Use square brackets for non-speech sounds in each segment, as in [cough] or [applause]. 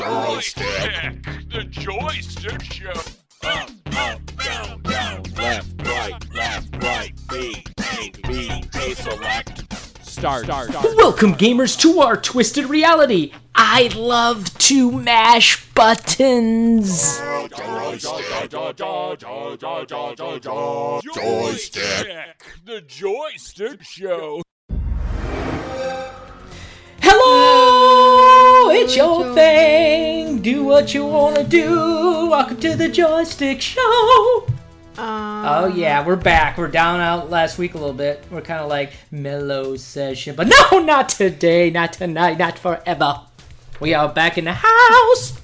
Joystick, the joystick show. Up, up, down, down, left, right, left, right, B, A, B, A, select. Start. Start. Welcome, gamers, to our twisted reality. I love to mash buttons. Joystick, the joystick show. It's your thing. Do what you wanna do. Welcome to the joystick show. Um, oh yeah, we're back. We're down out last week a little bit. We're kind of like mellow session, but no, [laughs] not today, not tonight, not forever. We are back in the house.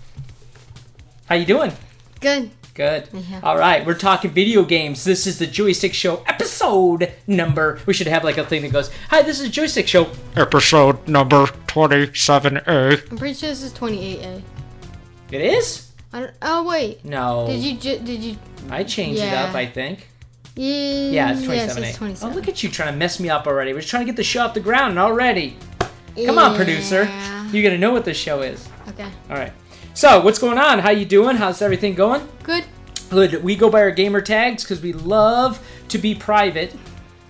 How you doing? Good. Good. Yeah. All right, we're talking video games. This is the Joystick Show episode number. We should have like a thing that goes, "Hi, this is Joystick Show episode number twenty-seven A." I'm pretty sure this is 28A. It is? I don't, oh wait. No. Did you ju- did you I changed it up. I think. Yeah, Yeah, it's yes, twenty-seven it's A. 27. Oh, look at you trying to mess me up already. We're just trying to get the show off the ground already. Come on, producer. Yeah. You gotta know what this show is. Okay. All right. So, what's going on? How you doing? How's everything going? Good. We go by our gamer tags because we love to be private.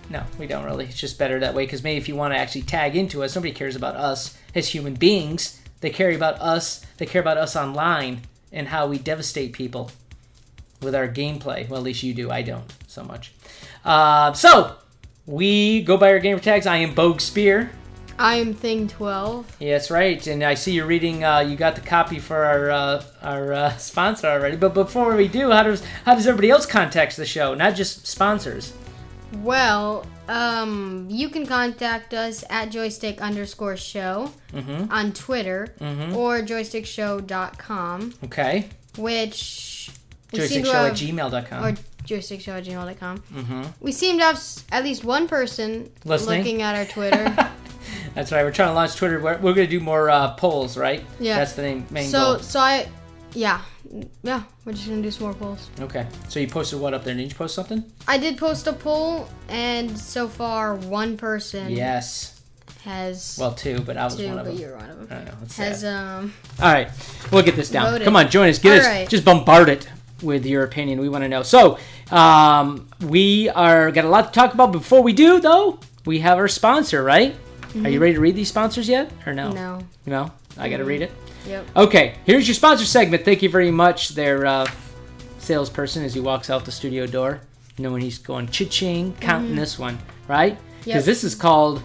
No, we don't really. It's just better that way because maybe if you want to actually tag into us, nobody cares about us as human beings. They care about us. They care about us online and how we devastate people with our gameplay. Well, at least you do. I don't so much. Uh, so we go by our gamer tags. I am Bogue Spear. I am Thing 12. Yes, right. And I see you're reading. Uh, you got the copy for our uh, our uh, [laughs] sponsor already. But before we do, how does how does everybody else contact the show? Not just sponsors. Well, um, you can contact us at joystick underscore show Mm-hmm. on Twitter Mhm. or joystickshow.com, Okay. which we seem Joystick to show at gmail.com. or joystickshow at gmail.com. mm-hmm. We seem to have at least one person Listening? looking at our Twitter. [laughs] That's right. We're trying to launch Twitter. We're, we're going to do more uh, polls, right? Yeah. That's the main, main so, goal. so I, yeah, yeah, we're just gonna do some more polls. Okay. So you posted what up there? Did you post something? I did post a poll, and so far one person Yes. has Well, two, but I was two, one of but them. you're one of them. I don't know. Has sad. um All right, we'll get this down. Voted. Come on, join us. Get All us. right. Just bombard it with your opinion. We want to know. So, um, we are got a lot to talk about. Before we do, though, we have our sponsor, right? Are you mm-hmm. ready to read these sponsors yet, or no? no. No, I got to read it. Mm-hmm. Yep. Okay, here's your sponsor segment. Thank you very much, their uh, salesperson, as he walks out the studio door, knowing he's going cha-ching, counting mm-hmm. this one, right? Because Yep. this is called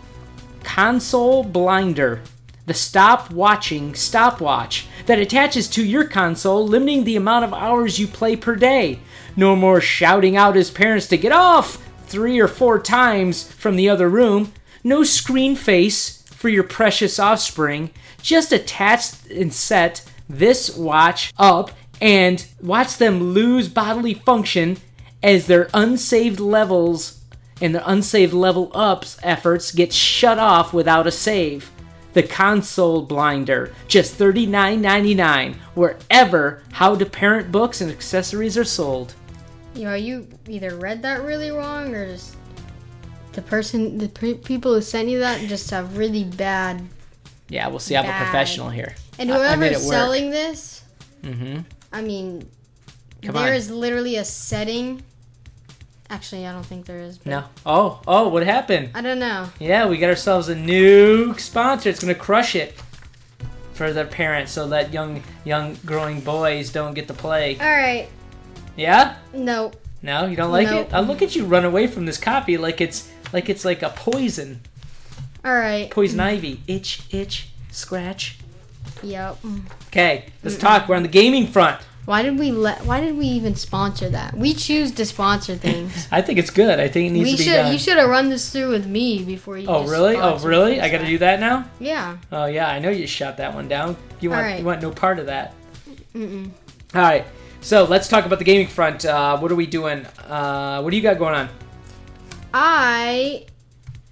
Console Blinder, the stop watching stopwatch that attaches to your console, limiting the amount of hours you play per day. No more shouting out his parents to get off three or four times from the other room. No screen face for your precious offspring. Just attach and set this watch up and watch them lose bodily function as their unsaved levels and their unsaved level ups efforts get shut off without a save. The console blinder, just $39.99, wherever how to parent books and accessories are sold. You know, you either read that really wrong or just the person, the pre- people who sent you that just have really bad. Yeah, we'll see. I'm a professional here. And I- I whoever is it work. selling this, Mm-hmm. I mean, Come there on. is literally a setting. Actually, I don't think there is. No. Oh, oh, what happened? I don't know. Yeah, we got ourselves a new sponsor. It's gonna crush it for their parents, so that young, young growing boys don't get to play. All right. Yeah? No. No, you don't like No. it? I look at you run away from this copy like it's like it's like a poison, All right. poison ivy. Itch, itch, scratch. Yep. Okay, let's talk. We're on the gaming front. Why did we let? Why did we even sponsor that? We choose to sponsor things. [laughs] I think it's good. I think it needs we to be should. done. You should have run this through with me before you. oh really? Oh really? I got to do that now? Yeah. Oh yeah, I know you shot that one down. You want Alright. you want no part of that. Mm-mm. All right. So let's talk about the gaming front. Uh, what are we doing? Uh, what do you got going on? I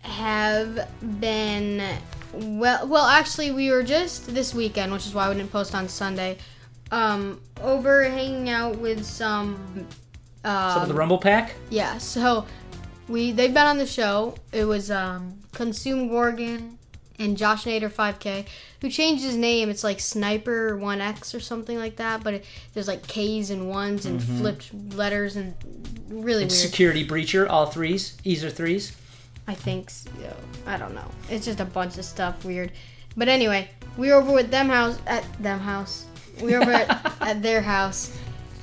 have been well. Well, actually, we were just this weekend, which is why we didn't post on Sunday. Um, over hanging out with some. Um, Some of the Rumble Pack. Yeah, so we they've been on the show. It was um Consume Gorgon, and Josh Nader 5K, who changed his name. It's like Sniper 1X or something like that, but it, there's like K's and ones and flipped letters and really weird. Security breacher, all threes. These are threes. I think so. I don't know. It's just a bunch of stuff weird. But anyway, we were over with them house at them house. We were over at, [laughs] at their house,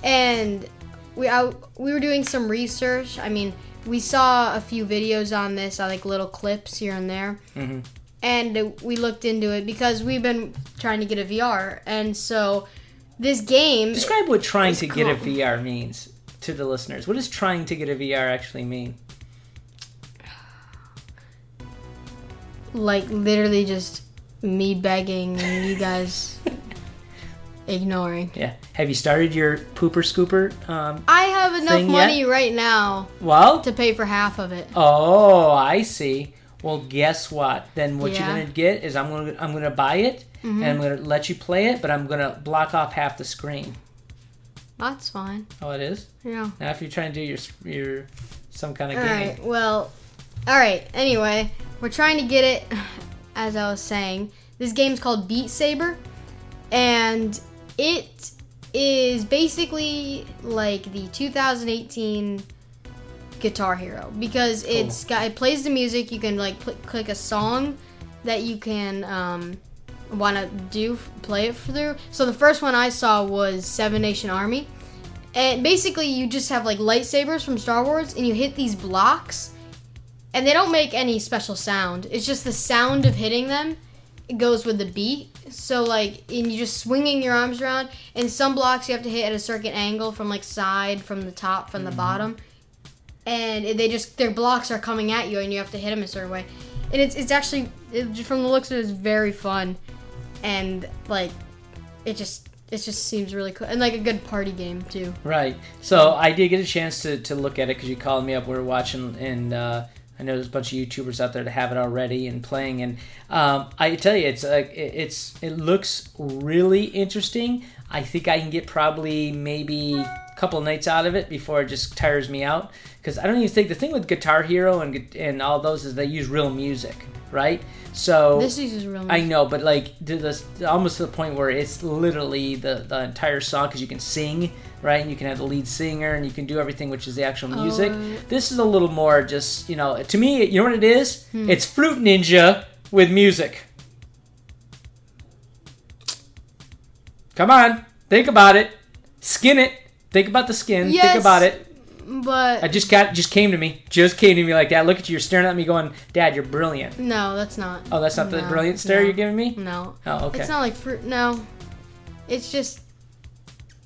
and we I, we were doing some research. I mean, we saw a few videos on this, uh, like little clips here and there, Mhm. And we looked into it because we've been trying to get a VR, and so this game. Describe what trying to get a. VR means to the listeners. What does trying to get a VR actually mean? like literally just me begging and you guys [laughs] ignoring. Yeah. Have you started your pooper scooper? Um, I have enough Thing yet? money right now well, to pay for half of it. oh, I see. Well, guess what? Then what Yeah. Mm-hmm. you're gonna get is I'm gonna I'm gonna buy it and I'm gonna let you play it, but I'm gonna block off half the screen. That's fine. Oh, it is. Yeah. Now, if you're trying to do your your some kind of All game, right. Well, all right. Anyway, we're trying to get it. [laughs] As I was saying, this game's called Beat Saber, and it is basically like the 2018 Guitar Hero because it's got it plays the music. You can like pl- click a song that you can um, want to do play it through. So the first one I saw was Seven Nation Army, and basically you just have like lightsabers from Star Wars, and you hit these blocks, and they don't make any special sound. It's just the sound of hitting them. It goes with the beat. So like, and you're just swinging your arms around. And some blocks you have to hit at a certain angle from like side, from the top, from the bottom, and they just their blocks are coming at you, and you have to hit them a certain way. And it's it's actually it, from the looks of it, it's very fun, and like, it just it just seems really cool and like a good party game too. Right. So I did get a chance to, to look at it because you called me up. We were watching, and uh, I know there's a bunch of YouTubers out there that have it already and playing. And um, I tell you, it's like it- it's it looks really interesting. I think I can get probably maybe couple nights out of it before it just tires me out. Because I don't even think the thing with Guitar Hero and and all those is they use real music, right? So This uses real. I know, but like to this, almost to the point where it's literally the the entire song because you can sing, right? And you can have the lead singer and you can do everything, which is the actual music. Oh. This is a little more just you know to me. You know what it is? Hmm. It's Fruit Ninja with music. Come on, think about it. Skin it. Think about the skin. Yes. Think about it. but I just got just came to me. Just came to me like that. Look at you. You're staring at me, going, "Dad, you're brilliant." no, that's not. Oh, that's not the brilliant stare no. you're giving me. No, Oh, okay. it's not like fruit. No, it's just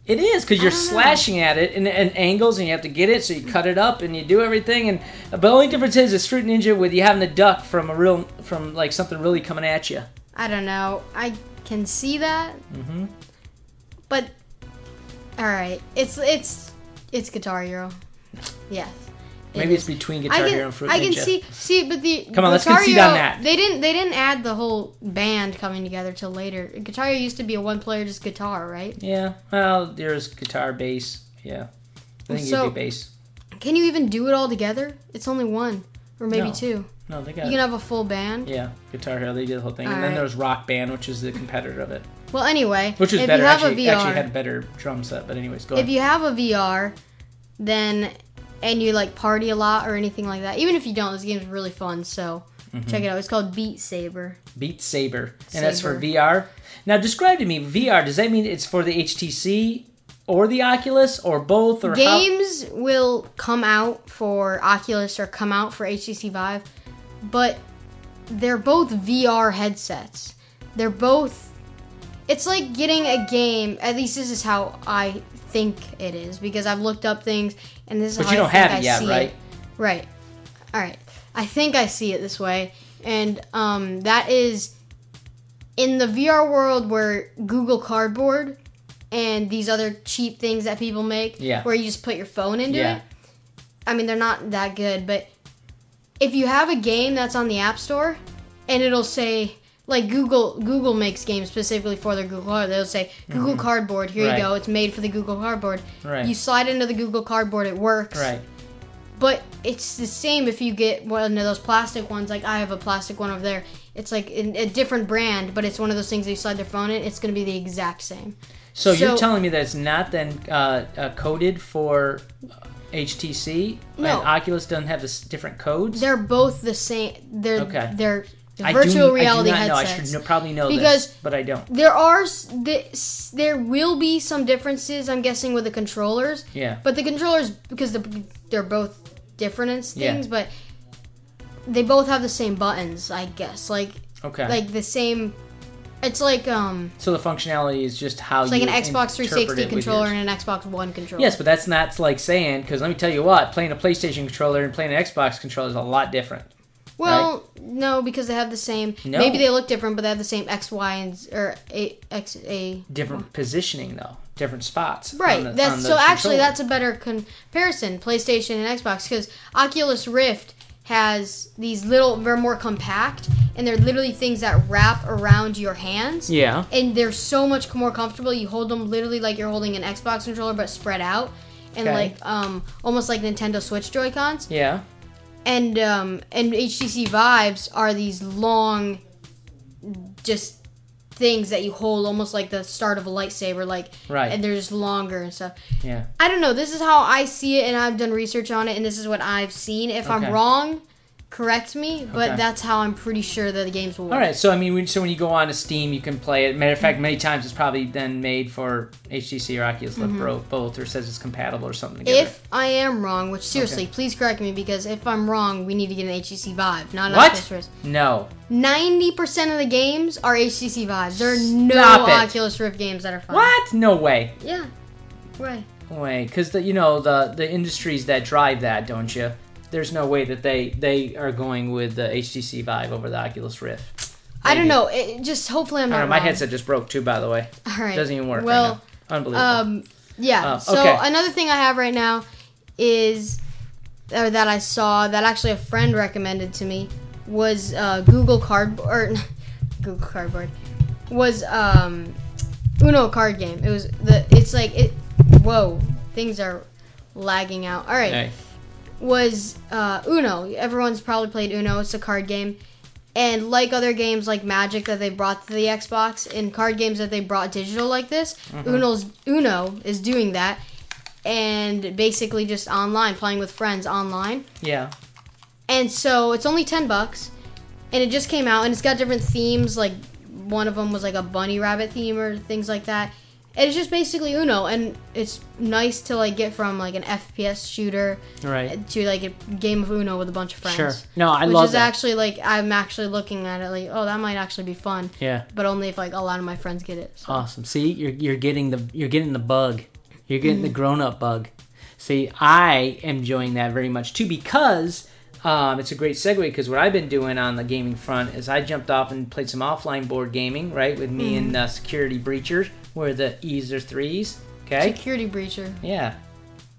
It is because you're don't know. slashing at it in, in angles, and you have to get it, so you cut it up and you do everything. And but the only difference is it's Fruit Ninja with you having to duck from a real from like something really coming at you. I don't know. I can see that, Mm-hmm. but all right. It's it's it's Guitar Hero. Yes. it Maybe it's between I Guitar can, Hero and Fruit I Ninja. can see see, but the Come on, let's concede Hero, on that. They didn't they didn't add the whole band coming together till later. Guitar Hero used to be a one player just guitar, right? Yeah. Well, there's guitar, bass. Yeah. I think So- you do bass. Can you even do it all together? It's only one or maybe No. two. No, they got. You can have a full band. yeah, Guitar Hero. They did the whole thing, and then Alright. there was Rock Band, which is the competitor of it, Well, anyway, which was if better. you have Actually, a VR, actually had a better drum set. But anyways, go if ahead. you have a VR, then and you like party a lot or anything like that, even if you don't, this game's really fun. So Mm-hmm. check it out. It's called Beat Saber. Beat Saber, and that's for VR. Now, describe to me VR. Does that mean it's for the HTC or the Oculus or both or how? Games will come out for Oculus or come out for HTC Vive, but they're both VR headsets. They're both. It's like getting a game. At least this is how I think it is because I've looked up things and this is But how you I don't think have I it yet, see right? Right. All right. I think I see it this way, and um, that is in the VR world where Google Cardboard and these other cheap things that people make, Yeah. where you just put your phone into Yeah. it. I mean, they're not that good, but if you have a game that's on the App Store, and it'll say like Google Google makes games specifically for their Google Card. They'll say Google Cardboard. Here Mm-hmm. Right. you go. It's made for the Google Cardboard. Right. You slide into the Google Cardboard. It works Right. but it's the same if you get one of those plastic ones. Like I have a plastic one over there. It's like in a different brand, but it's one of those things that you slide their phone in. It's going to be the exact same. So, you're telling me that it's not then uh, uh, coded for uh, HTC, No. and Oculus doesn't have this different codes. They're both the same. They're Okay. they're I virtual do, reality I do not know. I should know, probably know Because- this, but I don't. There are this, there will be some differences. I'm guessing with the controllers, Yeah. but the controllers because the, they're both different and Yeah. things, but they both have the same buttons. I guess like Okay. like the same. It's like um, so the functionality is just how it's like an Xbox 360 controller and an Xbox One controller. Yes, but that's not like saying because let me tell you what, playing a PlayStation controller and playing an Xbox controller is a lot different. Well, no, because they have the same. No. Maybe they look different, but they have the same X, Y, and Z- or A, X, A. Different positioning though, different spots. Right. the- that's so. Actually, that's a better comparison: PlayStation and Xbox, because Oculus Rift has these little. They're more compact, and they're literally things that wrap around your hands. yeah. And they're so much more comfortable. You hold them literally like you're holding an Xbox controller, but spread out, and Okay. like um almost like Nintendo Switch Joy Cons. Yeah. And um and HTC Vives are these long just things that you hold almost like the start of a lightsaber like Right. and they're just longer and stuff. Yeah. I don't know, this is how I see it and I've done research on it and this is what I've seen. If Okay. I'm wrong, correct me, but Okay. that's how I'm pretty sure that the games will work. All right. So I mean, when, so when you go on to Steam, you can play it. Matter of fact, many times it's probably then made for HTC or Oculus Rift Pro both, or says it's compatible or something together. Mm-hmm. If I am wrong, which seriously, please correct me because if I'm wrong, we need to get an HTC Vive, not an What? Oculus Rift. no. Ninety percent of the games are HTC Vives. There are no Stop it. Oculus Rift games that are fun. What? No way. Yeah. Right. way because the you know the the industries that drive that don't you there's no way that they they are going with the HTC Vive over the Oculus Rift. I don't know. It, just hopefully I'm not know, my headset just broke too, by the way. All right. It doesn't even work Well, right. Unbelievable. um, yeah. Oh, so okay. another thing I have right now is, or that I saw that actually a friend recommended to me was uh, Google Cardboard. [laughs] Google Cardboard was um, Uno card game. It was the. It's like it. Whoa, things are lagging out. All right. Hey. Was uh, Uno. Everyone's probably played Uno. It's a card game. And like other games like Magic that they brought to the Xbox and card games that they brought digital like this, Uno's Uno is doing that and basically just online playing with friends online. Yeah. And so it's only 10 bucks and it just came out and it's got different themes like one of them was like a bunny rabbit theme or things like that. It's just basically Uno and it's nice to like get from like an FPS shooter Right. to like a game of Uno with a bunch of friends. Sure. No, I which love is that. actually like I'm actually looking at it like oh that might actually be fun, yeah. but only if like a lot of my friends get it. So. Awesome. See, you're you're getting the you're getting the bug. You're getting the Mm. grown up bug. See, I am enjoying that very much too because um, it's a great segue because what I've been doing on the gaming front is I jumped off and played some offline board gaming, right, with me Mm. and uh, Security Breachers, where the E's are threes. Okay. Security breacher. Yeah,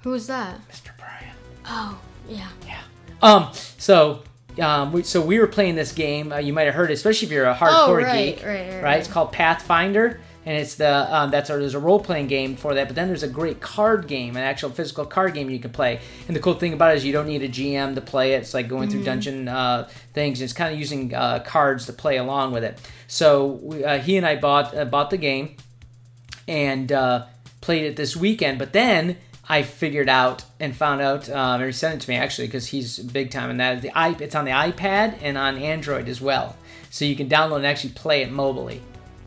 Who was that? Mr. Brian. Oh yeah. Yeah. Um. So, um. We, so we were playing this game. Uh, you might have heard it, especially if you're a hardcore Oh right, geek. right, right, right? It's called Pathfinder, and it's the um, that's a, there's a role playing game for that. But then there's a great card game, an actual physical card game you can play. And the cool thing about it is you don't need a GM to play it. It's like going through dungeon uh, things. And It's kind of using uh, cards to play along with it. So we, uh, he and I bought uh, bought the game and uh, played it this weekend. But then I figured out and found out, um, or he sent it to me actually because he's big time in that. The i it's on the iPad and on Android as well, so you can download and actually play it mobily.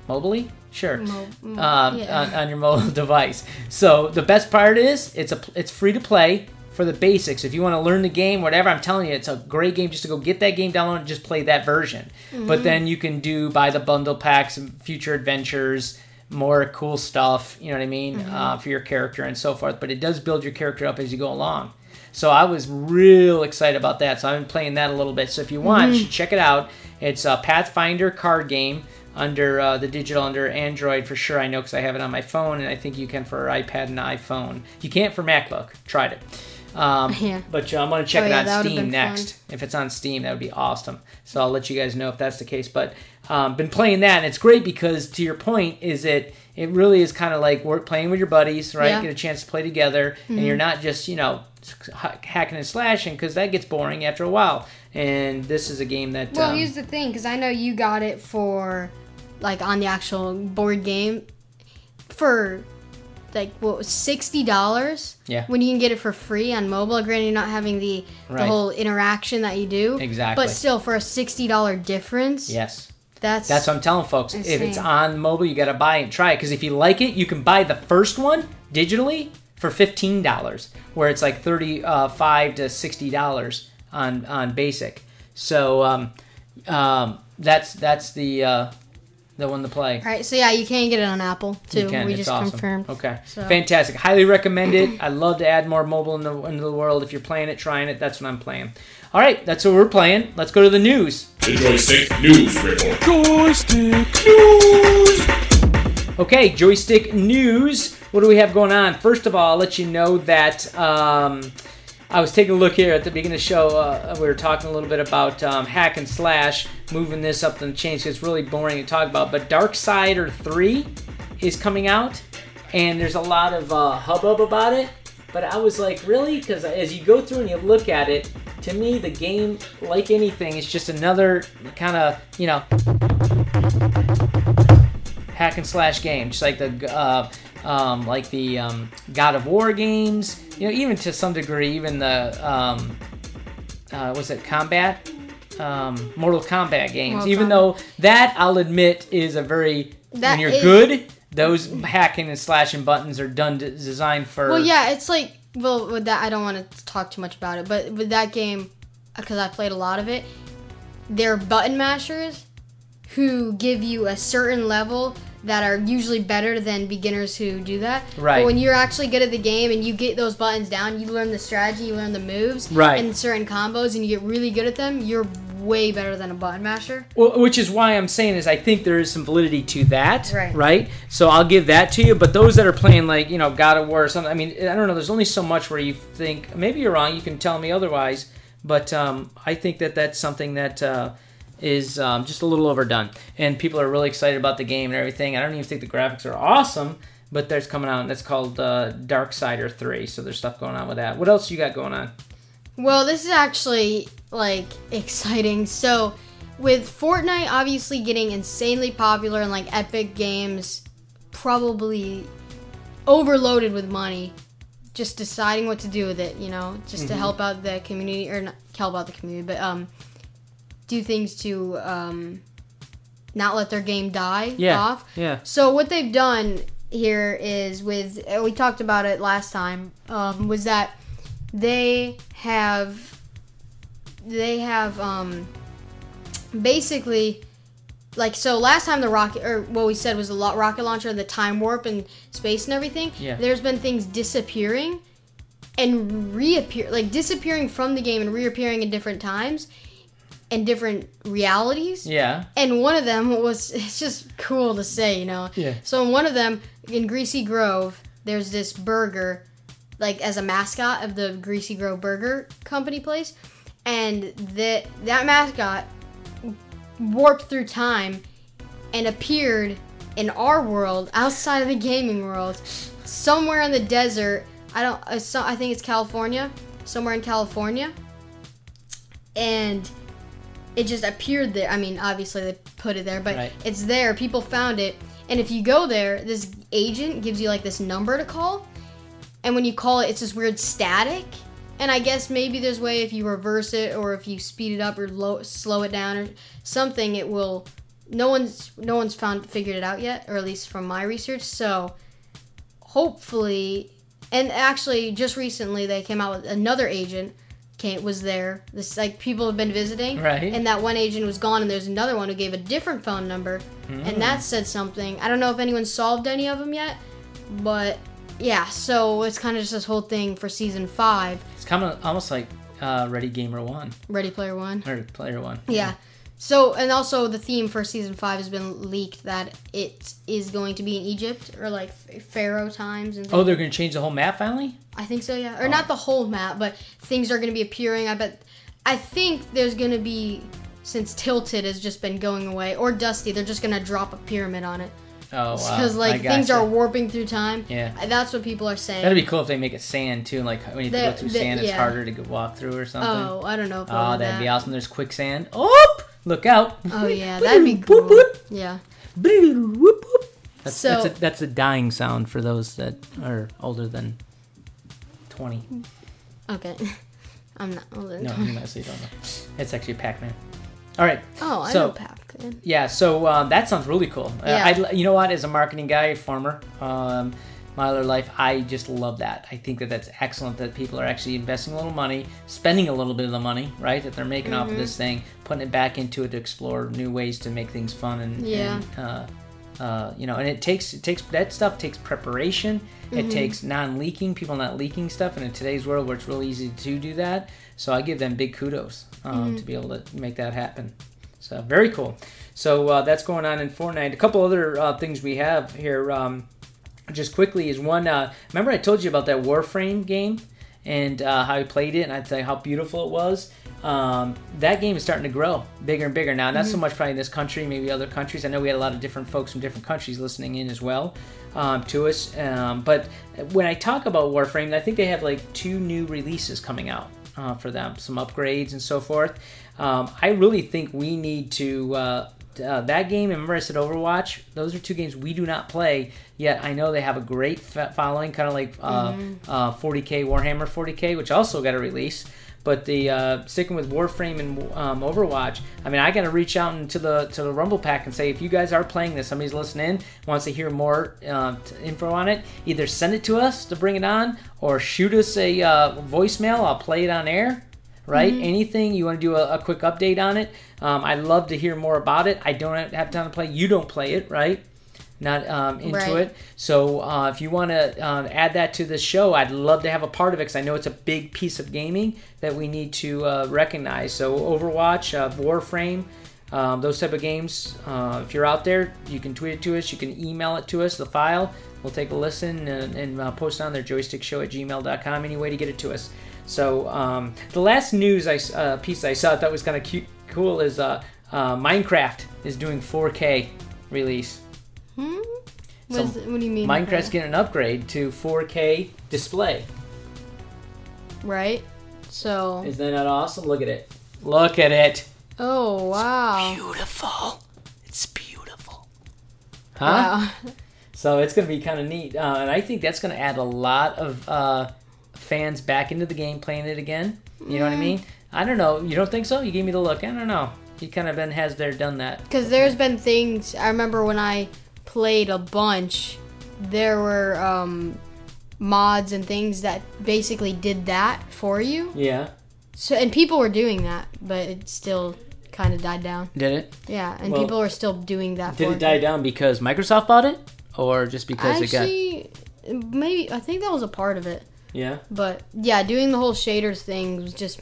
Mobily, sure. Mo- mo- um, yeah. on, on your mobile [laughs] device. So the best part is it's a it's free to play for the basics. If you want to learn the game, whatever, I'm telling you, it's a great game just to go get that game, download, and just play that version. But then you can do buy the bundle packs, and future adventures, more cool stuff. You know what I mean uh, for your character and so forth. But it does build your character up as you go along. So I was real excited about that. So I've been playing that a little bit. So if you want, you should check it out. It's a Pathfinder card game under uh, the digital under Android for sure. I know because I have it on my phone, and I think you can for iPad and iPhone. You can't for MacBook. Tried it. Um, [laughs] Yeah. But uh, I'm gonna check Oh, it yeah, on Steam next. If it's on Steam, that would be awesome. So I'll let you guys know if that's the case. But um, been playing that, and it's great because to your point, is it it really is kind of like work playing with your buddies, right? Yeah. Mm-hmm. Get a chance to play together, and you're not just you know hacking and slashing because that gets boring after a while. And this is a game that Well, um, here's the thing, because I know you got it for, like, on the actual board game, for, like, what sixty dollars? Yeah. When you can get it for free on mobile, granted, you're not having the the whole interaction that you do. Exactly. But still, for a sixty dollar difference, yes. That's That's what I'm telling folks. If it's on mobile, you got to buy it and try it. Because if you like it, you can buy the first one digitally for fifteen dollars, where it's like thirty-five to sixty dollars on on basic. So um, um, that's that's the uh, the one to play. All right. So yeah, you can get it on Apple too. Can. We just awesome. confirmed. Okay, So- fantastic. Highly recommend it. I love to add more mobile in the into the world. If you're playing it, trying it, that's what I'm playing. All right, that's what we're playing. Let's go to the news. The Joystick News Report. Joystick News. Okay, joystick news. What do we have going on? First of all, I'll let you know that um, I was taking a look here at the beginning of the show. Uh, we were talking a little bit about um, hack and slash, moving this up the chain. 'cause It's really boring to talk about. But Darksider 3 is coming out, and there's a lot of uh, hubbub about it. But I was like, really? Because as you go through and you look at it, to me, the game, like anything, is just another kind of, you know, hack and slash game, just like the uh, um, like the um, God of War games. You know, even to some degree, even the um, uh, was it Combat, um, Mortal Kombat games. Mortal even Kombat. though that I'll admit is a very That when you're is- good, those hacking and slashing buttons are done designed for. Well, yeah, it's like well with that I don't want to talk too much about it, but with that game because I played a lot of it, they're button mashers who give you a certain level that are usually better than beginners who do that. Right. But when you're actually good at the game and you get those buttons down, you learn the strategy, you learn the moves, Right. and certain combos, and you get really good at them. You're way better than a button masher. Well, which is why I'm saying is I think there is some validity to that, Right. Right. So I'll give that to you. But those that are playing like you know God of War or something, I mean, I don't know. There's only so much where you think maybe you're wrong. You can tell me otherwise. But um, I think that that's something that uh, is um, just a little overdone, and people are really excited about the game and everything. I don't even think the graphics are awesome. But there's coming out, and that's called uh, Darksider 3. So there's stuff going on with that. What else you got going on? Well, this is actually like exciting. So, with Fortnite obviously getting insanely popular and like Epic Games probably overloaded with money, just deciding what to do with it, you know, just Mm-hmm. to help out the community or not help out the community, but um do things to um not let their game die Yeah. off. Yeah. So what they've done here is with uh, we talked about it last time um, was that they have they have um, basically like so last time the rocket or what we said was the rocket launcher the time warp and space and everything Yeah. there's been things disappearing and reappear like disappearing from the game and reappearing in different times and different realities Yeah. and one of them was [laughs] it's just cool to say you know Yeah. so in one of them in greasy grove there's this burger like as a mascot of the greasy grove burger company place and that that mascot warped through time and appeared in our world outside of the gaming world somewhere in the desert i don't uh, so, i think it's california somewhere in california and it just appeared there. I mean, obviously they put it there, but Right. it's there. People found it, and if you go there, this agent gives you like this number to call, and when you call it, it's this weird static. And I guess maybe there's a way if you reverse it or if you speed it up or low, slow it down or something, it will. No one's no one's found figured it out yet, or at least from my research. So hopefully, and actually, just recently they came out with another agent. Came, was there. This like people have been visiting, Right. and that one agent was gone, and there's another one who gave a different phone number, and hmm. that said something. I don't know if anyone solved any of them yet, but yeah. So it's kind of just this whole thing for season five, It's kind of almost like uh, Ready Gamer One Ready Player One. or Player One. Yeah. So, and also the theme for season five has been leaked that it is going to be in Egypt or like Pharaoh times and. Oh, they're going to change the whole map finally. I think so, yeah. Or not the whole map, but things are going to be appearing. I bet. I think there's going to be since Tilted has just been going away, or Dusty, they're just going to drop a pyramid on it Oh, wow. because like I things are warping through time. Yeah. That's what people are saying. That'd be cool if they make it sand too. Like when you The- go through the- sand, it's harder to walk through or something. oh, I don't know if. Oh, that'd be awesome. There's quicksand. Oh, look out. Oh yeah, [laughs] that'd be cool. Yeah. That's, So- that's, a, that's a dying sound for those that are older than 20. Okay. [laughs] I'm not. older then. No, you honestly don't know. It's actually Pac-Man. All right. Oh, I So- know Yeah, so uh, that sounds really cool. Uh, Yeah. I, you know what? As a marketing guy, farmer, um, my other life, I just love that. I think that that's excellent that people are actually investing a little money, spending a little bit of the money, right, that they're making off Mm-hmm. of this thing, putting it back into it to explore new ways to make things fun and, Yeah. and uh, uh, you know, and it takes it takes that stuff takes preparation. Mm-hmm. It takes non-leaking, people not leaking stuff, and in today's world where it's really easy to do that, so I give them big kudos um, Mm-hmm. to be able to make that happen. So very cool. So uh, that's going on in Fortnite. A couple other uh, things we have here, um, just quickly, is one. Uh, remember I told you about that Warframe game and uh, how I played it, and I tell you how beautiful it was. Um, that game is starting to grow bigger and bigger now. Not so much probably in this country, maybe other countries. I know we had a lot of different folks from different countries listening in as well um, to us. Um, but when I talk about Warframe, I think they have like two new releases coming out uh, for them, some upgrades and so forth. Um, I really think we need to. Uh, uh, that game, and remember I said Overwatch. Those are two games we do not play yet. I know they have a great following, kind of like uh, uh, 40k Warhammer 40k, which also got a release. But the uh, sticking with Warframe and um, Overwatch, I mean, I got to reach out into the to the Rumble Pack and say if you guys are playing this, somebody's listening, wants to hear more uh, info on it, either send it to us to bring it on, or shoot us a uh, voicemail. I'll play it on air right? Anything you want to do a, a quick update on it? Um, I'd love to hear more about it. I don't have time to play. You don't play it, right? Not um, into Right. it. So uh, if you want to uh, add that to the show, I'd love to have a part of it because I know it's a big piece of gaming that we need to uh, recognize. So Overwatch, uh, Warframe. Um, those type of games. Uh, if you're out there, you can tweet it to us. You can email it to us, the file. We'll take a listen and, and uh, post it on their joystickshow at gmail.com. Any way to get it to us. So um, the last news I, uh, piece I saw that was kind of cute, cool is uh, uh, Minecraft is doing 4K release. Hmm? So, What, is what do you mean? Minecraft's getting an upgrade to 4K display. right. So. Isn't that awesome? Look at it. Look at it. Oh wow. Beautiful. It's beautiful. Huh? Wow. [laughs] So it's going to be kind of neat, uh, and I think that's going to add a lot of uh, fans back into the game, playing it again. You know what I mean? I don't know. You don't think so? You gave me the look. I don't know. He kind of been has there done that. Because there's been things. I remember when I played a bunch, there were um, mods and things that basically did that for you. Yeah. So and people were doing that, but it still kind of died down. Did it? Yeah, and Well, people are still doing that. Did it die down because Microsoft bought it, or just because it got? Actually, maybe I think that was a part of it. Yeah. But yeah, doing the whole shaders thing was just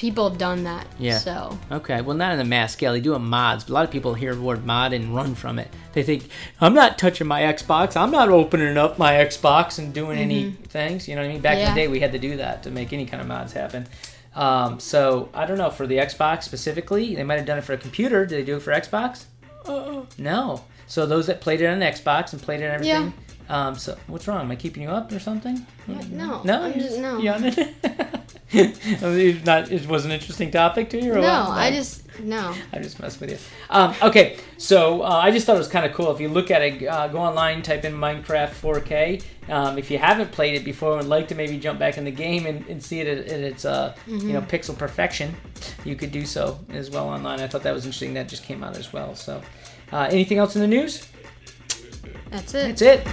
people have done that. Yeah. So Okay, well, not on a mass scale. They do it mods. But a lot of people hear the word mod and run from it. They think, I'm not touching my Xbox. I'm not opening up my Xbox and doing any things. You know what I mean? Back in Mm-hmm. The day, we had to do that to make any kind of mods happen. Um, so, I don't know. For the Xbox specifically, they might have done it for a computer. Did they do it for Xbox? No. So, those that played it on the Xbox and played it and everything. Um, so, what's wrong? Am I keeping you up or something? no, No, I'm just, no, yawning? [laughs] I mean, not, it was an interesting topic to you, or no. what? I just no. I just messed with you. Um, okay, so uh, I just thought it was kind of cool. If you look at it, uh, go online, type in Minecraft 4K. Um, if you haven't played it before and would like to maybe jump back in the game and, and see it at, at its uh, you know pixel perfection, you could do so as well online. I thought that was interesting. That just came out as well. So, uh, anything else in the news? That's it. That's it.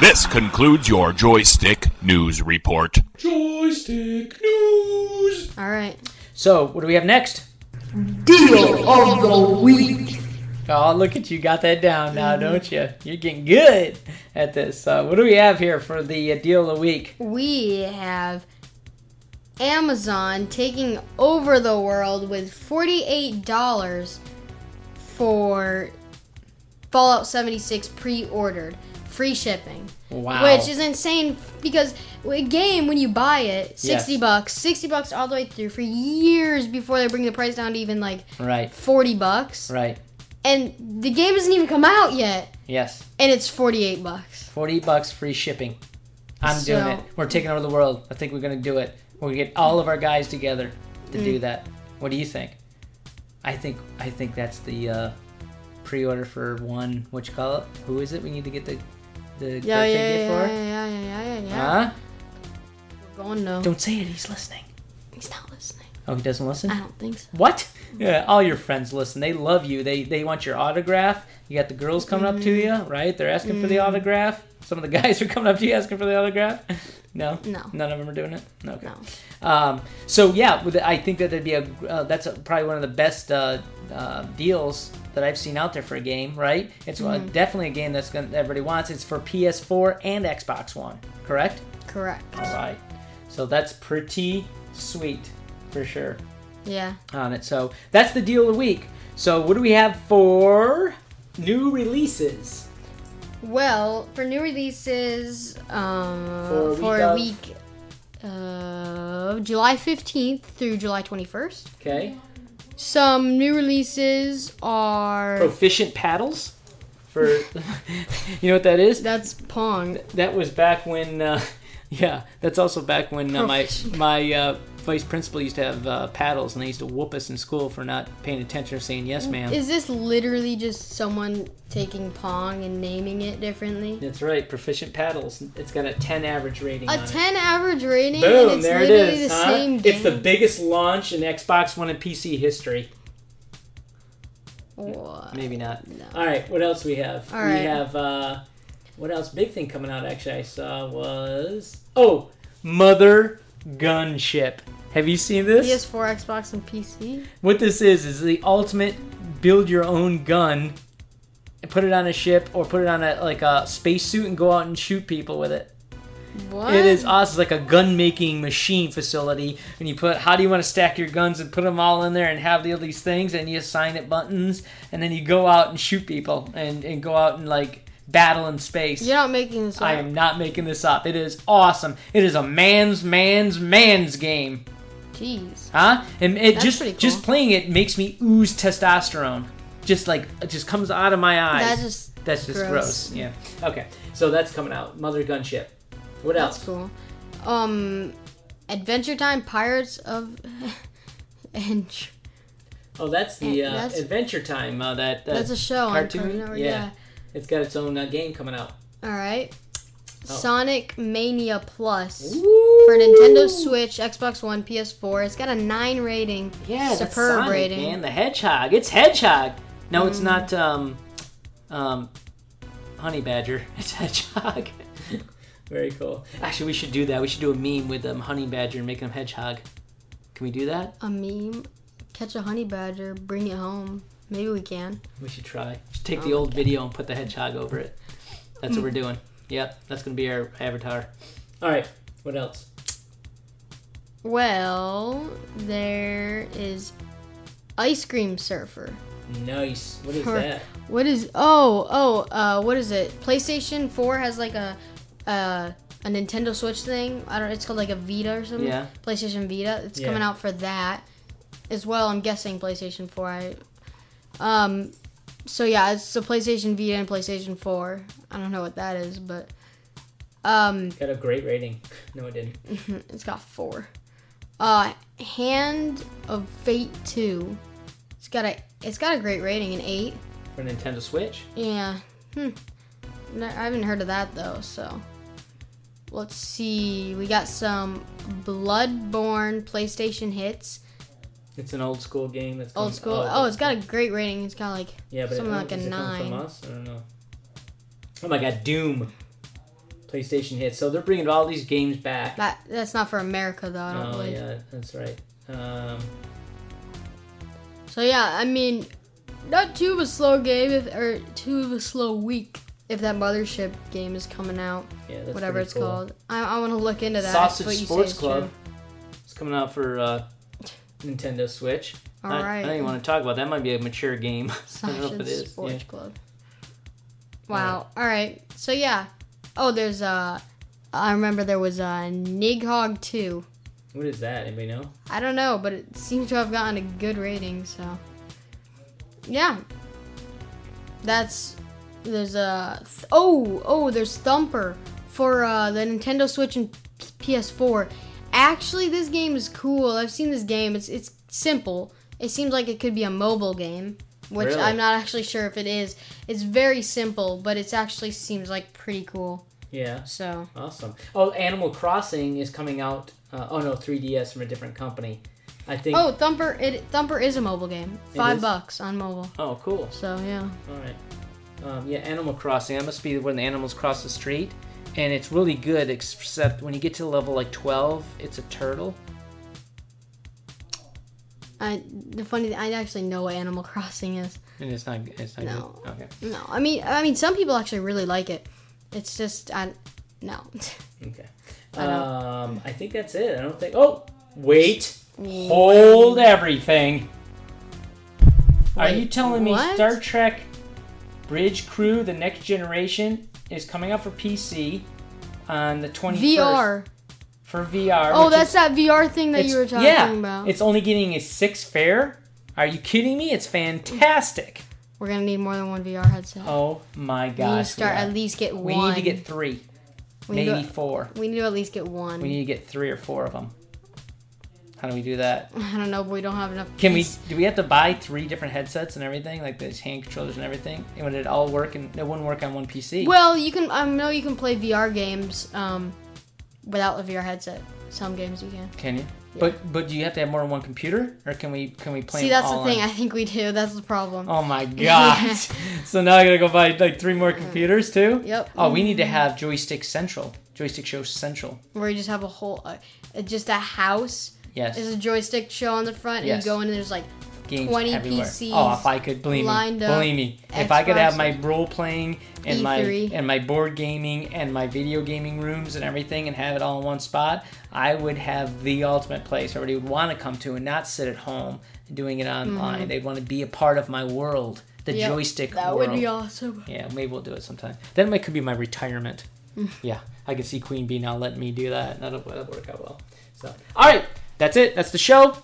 This concludes your joystick news report. Joystick news. All right. So, what do we have next? Deal of the week. Oh, look at you, got that down now, don't you? You're getting good at this. Uh, what do we have here for the uh, deal of the week? We have Amazon taking over the world with $48 for Fallout 76 pre-ordered, free shipping. Wow. Which is insane because a game when you buy it, 60 Yes. bucks, 60 bucks all the way through for years before they bring the price down to even like right. 40 bucks. Right. And the game hasn't even come out yet Yes. and it's 48 bucks. 40 bucks free shipping. I'm doing it. We're taking over the world. I think we're going to do it. We're going to get all of our guys together to Mm. do that. What do you think? I think I think that's the uh, pre-order for one what you call it? Who is it? We need to get the the Yeah, yeah, gift yeah, for? yeah, yeah, yeah, yeah, yeah. Huh? We're going no. Don't say it. He's listening. He's not listening. Oh, he doesn't listen? I don't think so. What? Yeah, all your friends listen. They love you. They they want your autograph. You got the girls coming up to mm-hmm. you, right? They're asking for the mm-hmm. autograph. Some of the guys are coming up to you asking for the autograph. No, No. none of them are doing it. Okay. No. Um, so yeah, I think that that'd be a uh, that's a, probably one of the best uh, uh, deals that I've seen out there for a game. Right? It's uh, definitely a game that's gonna everybody wants. It's for PS4 and Xbox One. Correct? Correct. All right. So that's pretty sweet for sure Yeah. on it. So that's the deal of the week. So what do we have for new releases? Well, for new releases, um, For a for week a of- week, uh, July 15th through July 21st. Okay. Some new releases are. Proficient paddles. For [laughs] you know what that is? That's Pong. That was back when. Uh, [laughs] yeah, that's also back when uh, my my uh, vice principal used to have uh, paddles, and they used to whoop us in school for not paying attention or saying yes, ma'am. Is this literally just someone taking Pong and naming it differently? That's right, proficient paddles. It's got a 10 average rating. A on it. 10 average rating, Boom, it's there it is. the huh? same game. It's the biggest launch in Xbox One and PC history. What? Maybe not. No. All right, what else we have? All we right. have uh what else? Big thing coming out actually I saw was oh, Mother Gunship. Have you seen this? PS4, Xbox, and PC. What this is is the ultimate build your own gun, and put it on a ship or put it on a like a spacesuit and go out and shoot people with it. What? It is awesome. It's like a gun making machine facility, and you put how do you want to stack your guns and put them all in there and have all these things, and you assign it buttons, and then you go out and shoot people and, and go out and like battle in space. You're not making this up. I am not making this up. It is awesome. It is a man's man's man's game, Jeez. huh? And it That's just cool. just playing it makes me ooze testosterone. Just like it just comes out of my eyes. That just that's just gross. gross. Yeah. Okay. So that's coming out. Mother Gunship. What else? That's cool. Um, Adventure Time Pirates of [laughs] and Oh, that's the uh, That's- Adventure Time. Uh, that, that that's a show on cartoon. Cartoon Network. yeah. Yeah. It's got its own uh, game coming out. All right. Oh. Sonic Mania Plus Woo! for Nintendo Switch, Xbox One, PS4. It's got a nine rating. Yeah, superb Sonic, rating. Mm. man. The Hedgehog. It's Hedgehog. No, it's not. Um, um, Honey Badger. [laughs] It's Hedgehog. [laughs] Very cool. Actually, we should do that. We should do a meme with um, Honey Badger and make him Hedgehog. Can we do that? A meme. Catch a honey badger, bring it home. Maybe we can. We should try. Just take Oh the old God. video and put the hedgehog over it. That's what we're doing. Yep, that's gonna be our avatar. All right. What else? Well, there is Ice Cream Surfer. Nice. What is [laughs] For- that? What is? Oh, oh. Uh, what is it? PlayStation Four has like a, uh, a Nintendo Switch thing. I don't. It's called like a Vita or something. Yeah. PlayStation Vita. It's Yeah. coming out for that, as well. I'm guessing PlayStation Four. I, um, so yeah, it's a PlayStation Vita and PlayStation Four. I don't know what that is, but, um, Got a great rating. [laughs] No, it didn't. [laughs] it's got four. Uh, Hand of Fate Two. It's got a. It's got a great rating, an eight. For Nintendo Switch. Yeah. Hmm. No, I haven't heard of that though, so. Let's see. We got some Bloodborne PlayStation hits. It's an old school game. That's Old school. Oh, it's got a great rating. It's got like yeah, but something it, like a come from nine. us? I don't know. Oh my God, Doom. PlayStation hit. So they're bringing all these games back. that. That's not for America though. I don't Oh believe. yeah, that's right. Um, So yeah, I mean, not too of a slow game if, or too of a slow week if that Mothership game is coming out. yeah, that's whatever it's cool. called. I, I want to look into that. Sausage what you say Sports Club. It's coming out for uh, Nintendo Switch. All I, right. I don't even want to talk about that. Might be a mature game. [laughs] I don't know if it is. Sports Yeah. Club. Wow. All right. So yeah. Oh, there's uh, I remember there was a uh, Nidhogg 2. What is that? Anybody know? I don't know, but it seems to have gotten a good rating. So yeah. That's there's a th- oh oh there's Thumper for uh, the Nintendo Switch and PS4. Actually, this game is cool. I've seen this game. It's it's simple. It seems like it could be a mobile game, which Really? I'm not actually sure if it is. It's very simple, but it actually seems like pretty cool. Yeah. So Awesome. Oh, Animal Crossing is coming out. Uh, oh no, 3DS from a different company. I think. oh Thumper it Thumper is a mobile game. Five bucks on mobile. Oh, cool. So yeah. All right. Um, yeah, Animal Crossing. That must be when the animals cross the street, and it's really good. Except when you get to level like 12, it's a turtle. I the funny thing, I actually know what Animal [laughs] Crossing is. And it's not. It's not No. good. Okay. No, I mean I mean some people actually really like it. It's just I no. [laughs] Okay. I know. Um, I think that's it. I don't think. Oh, wait. Hold everything. Are you telling me what? Star Trek Bridge Crew: The Next Generation is coming out for PC on the 21st VR. for VR? Oh, that's is- that VR thing that you were talking yeah, about. It's only getting a six fare. Are you kidding me? It's fantastic. We're gonna need more than one VR headset. Oh my gosh. we need to start we, are. at least get We one. need to get three, we maybe to, four. we need to at least get one. We need to get three or four of them. How do we do that? [laughs] I don't know, but we don't have enough. Can we? Do we have to buy three different headsets and everything, like these hand controllers and everything? And would it all work? And it wouldn't work on one PC. Well, you can. I know you can play VR games um, without a VR headset. Some games you can. Can you? But but do you have to have more than one computer, or can we can we play? See, that's the thing. on- I think we do. That's the problem. Oh my [laughs] god! so now I gotta go buy like three more [laughs] computers too. Yep. Oh, we need to have Joystick Central, Joystick Show Central. Where you just have a whole, uh, just a house. Yes. There's a joystick show on the front, Yes. and you go in and there's like games 20 everywhere. PCs Oh, if I could believe me, believe me, if I could have my role playing and my E3. and my board gaming and my video gaming rooms and everything and have it all in one spot, I would have the ultimate place everybody would want to come to and not sit at home doing it online. They'd want to be a part of my world, the Mm-hmm. Yep, joystick that world. would be awesome. Yeah, maybe we'll do it sometime. Then it could be my retirement. yeah, I can see Queen Bee now letting me do that. That'll, that'll work out well. So, all right, that's it. That's the show.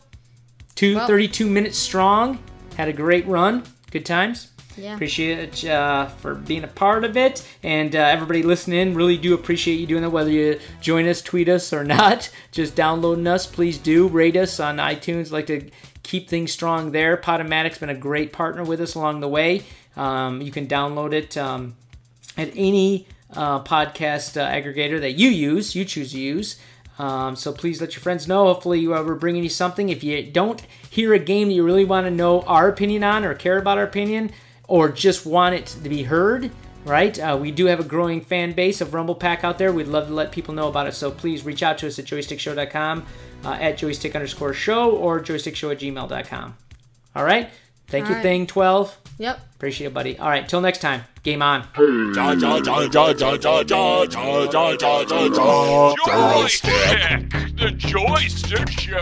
Two Well- 32 minutes strong. Had a great run. Good times. Yeah. Appreciate you uh, for being a part of it, and uh, everybody listening. Really do appreciate you doing that. Whether you join us, tweet us, or [laughs] not, just downloading us. Please do rate us on iTunes. Like to keep things strong there. Podomatic's been a great partner with us along the way. Um, you can download it um, at any uh, podcast uh, aggregator that you use, you choose to use. Um, so please let your friends know. Hopefully, uh, we're bringing you something. If you don't hear a game that you really want to know our opinion on, or care about our opinion, or just want it to be heard, right? Uh, we do have a growing fan base of Rumble Pack out there. We'd love to let people know about it. So please reach out to us at joystickshow.com, uh, at joystick underscore show, or joystickshow at gmail.com. All right? Thank All you, right. Thing 12. Yep. Appreciate it, buddy. All right, till next time. Game on. Joystick, the joystick show.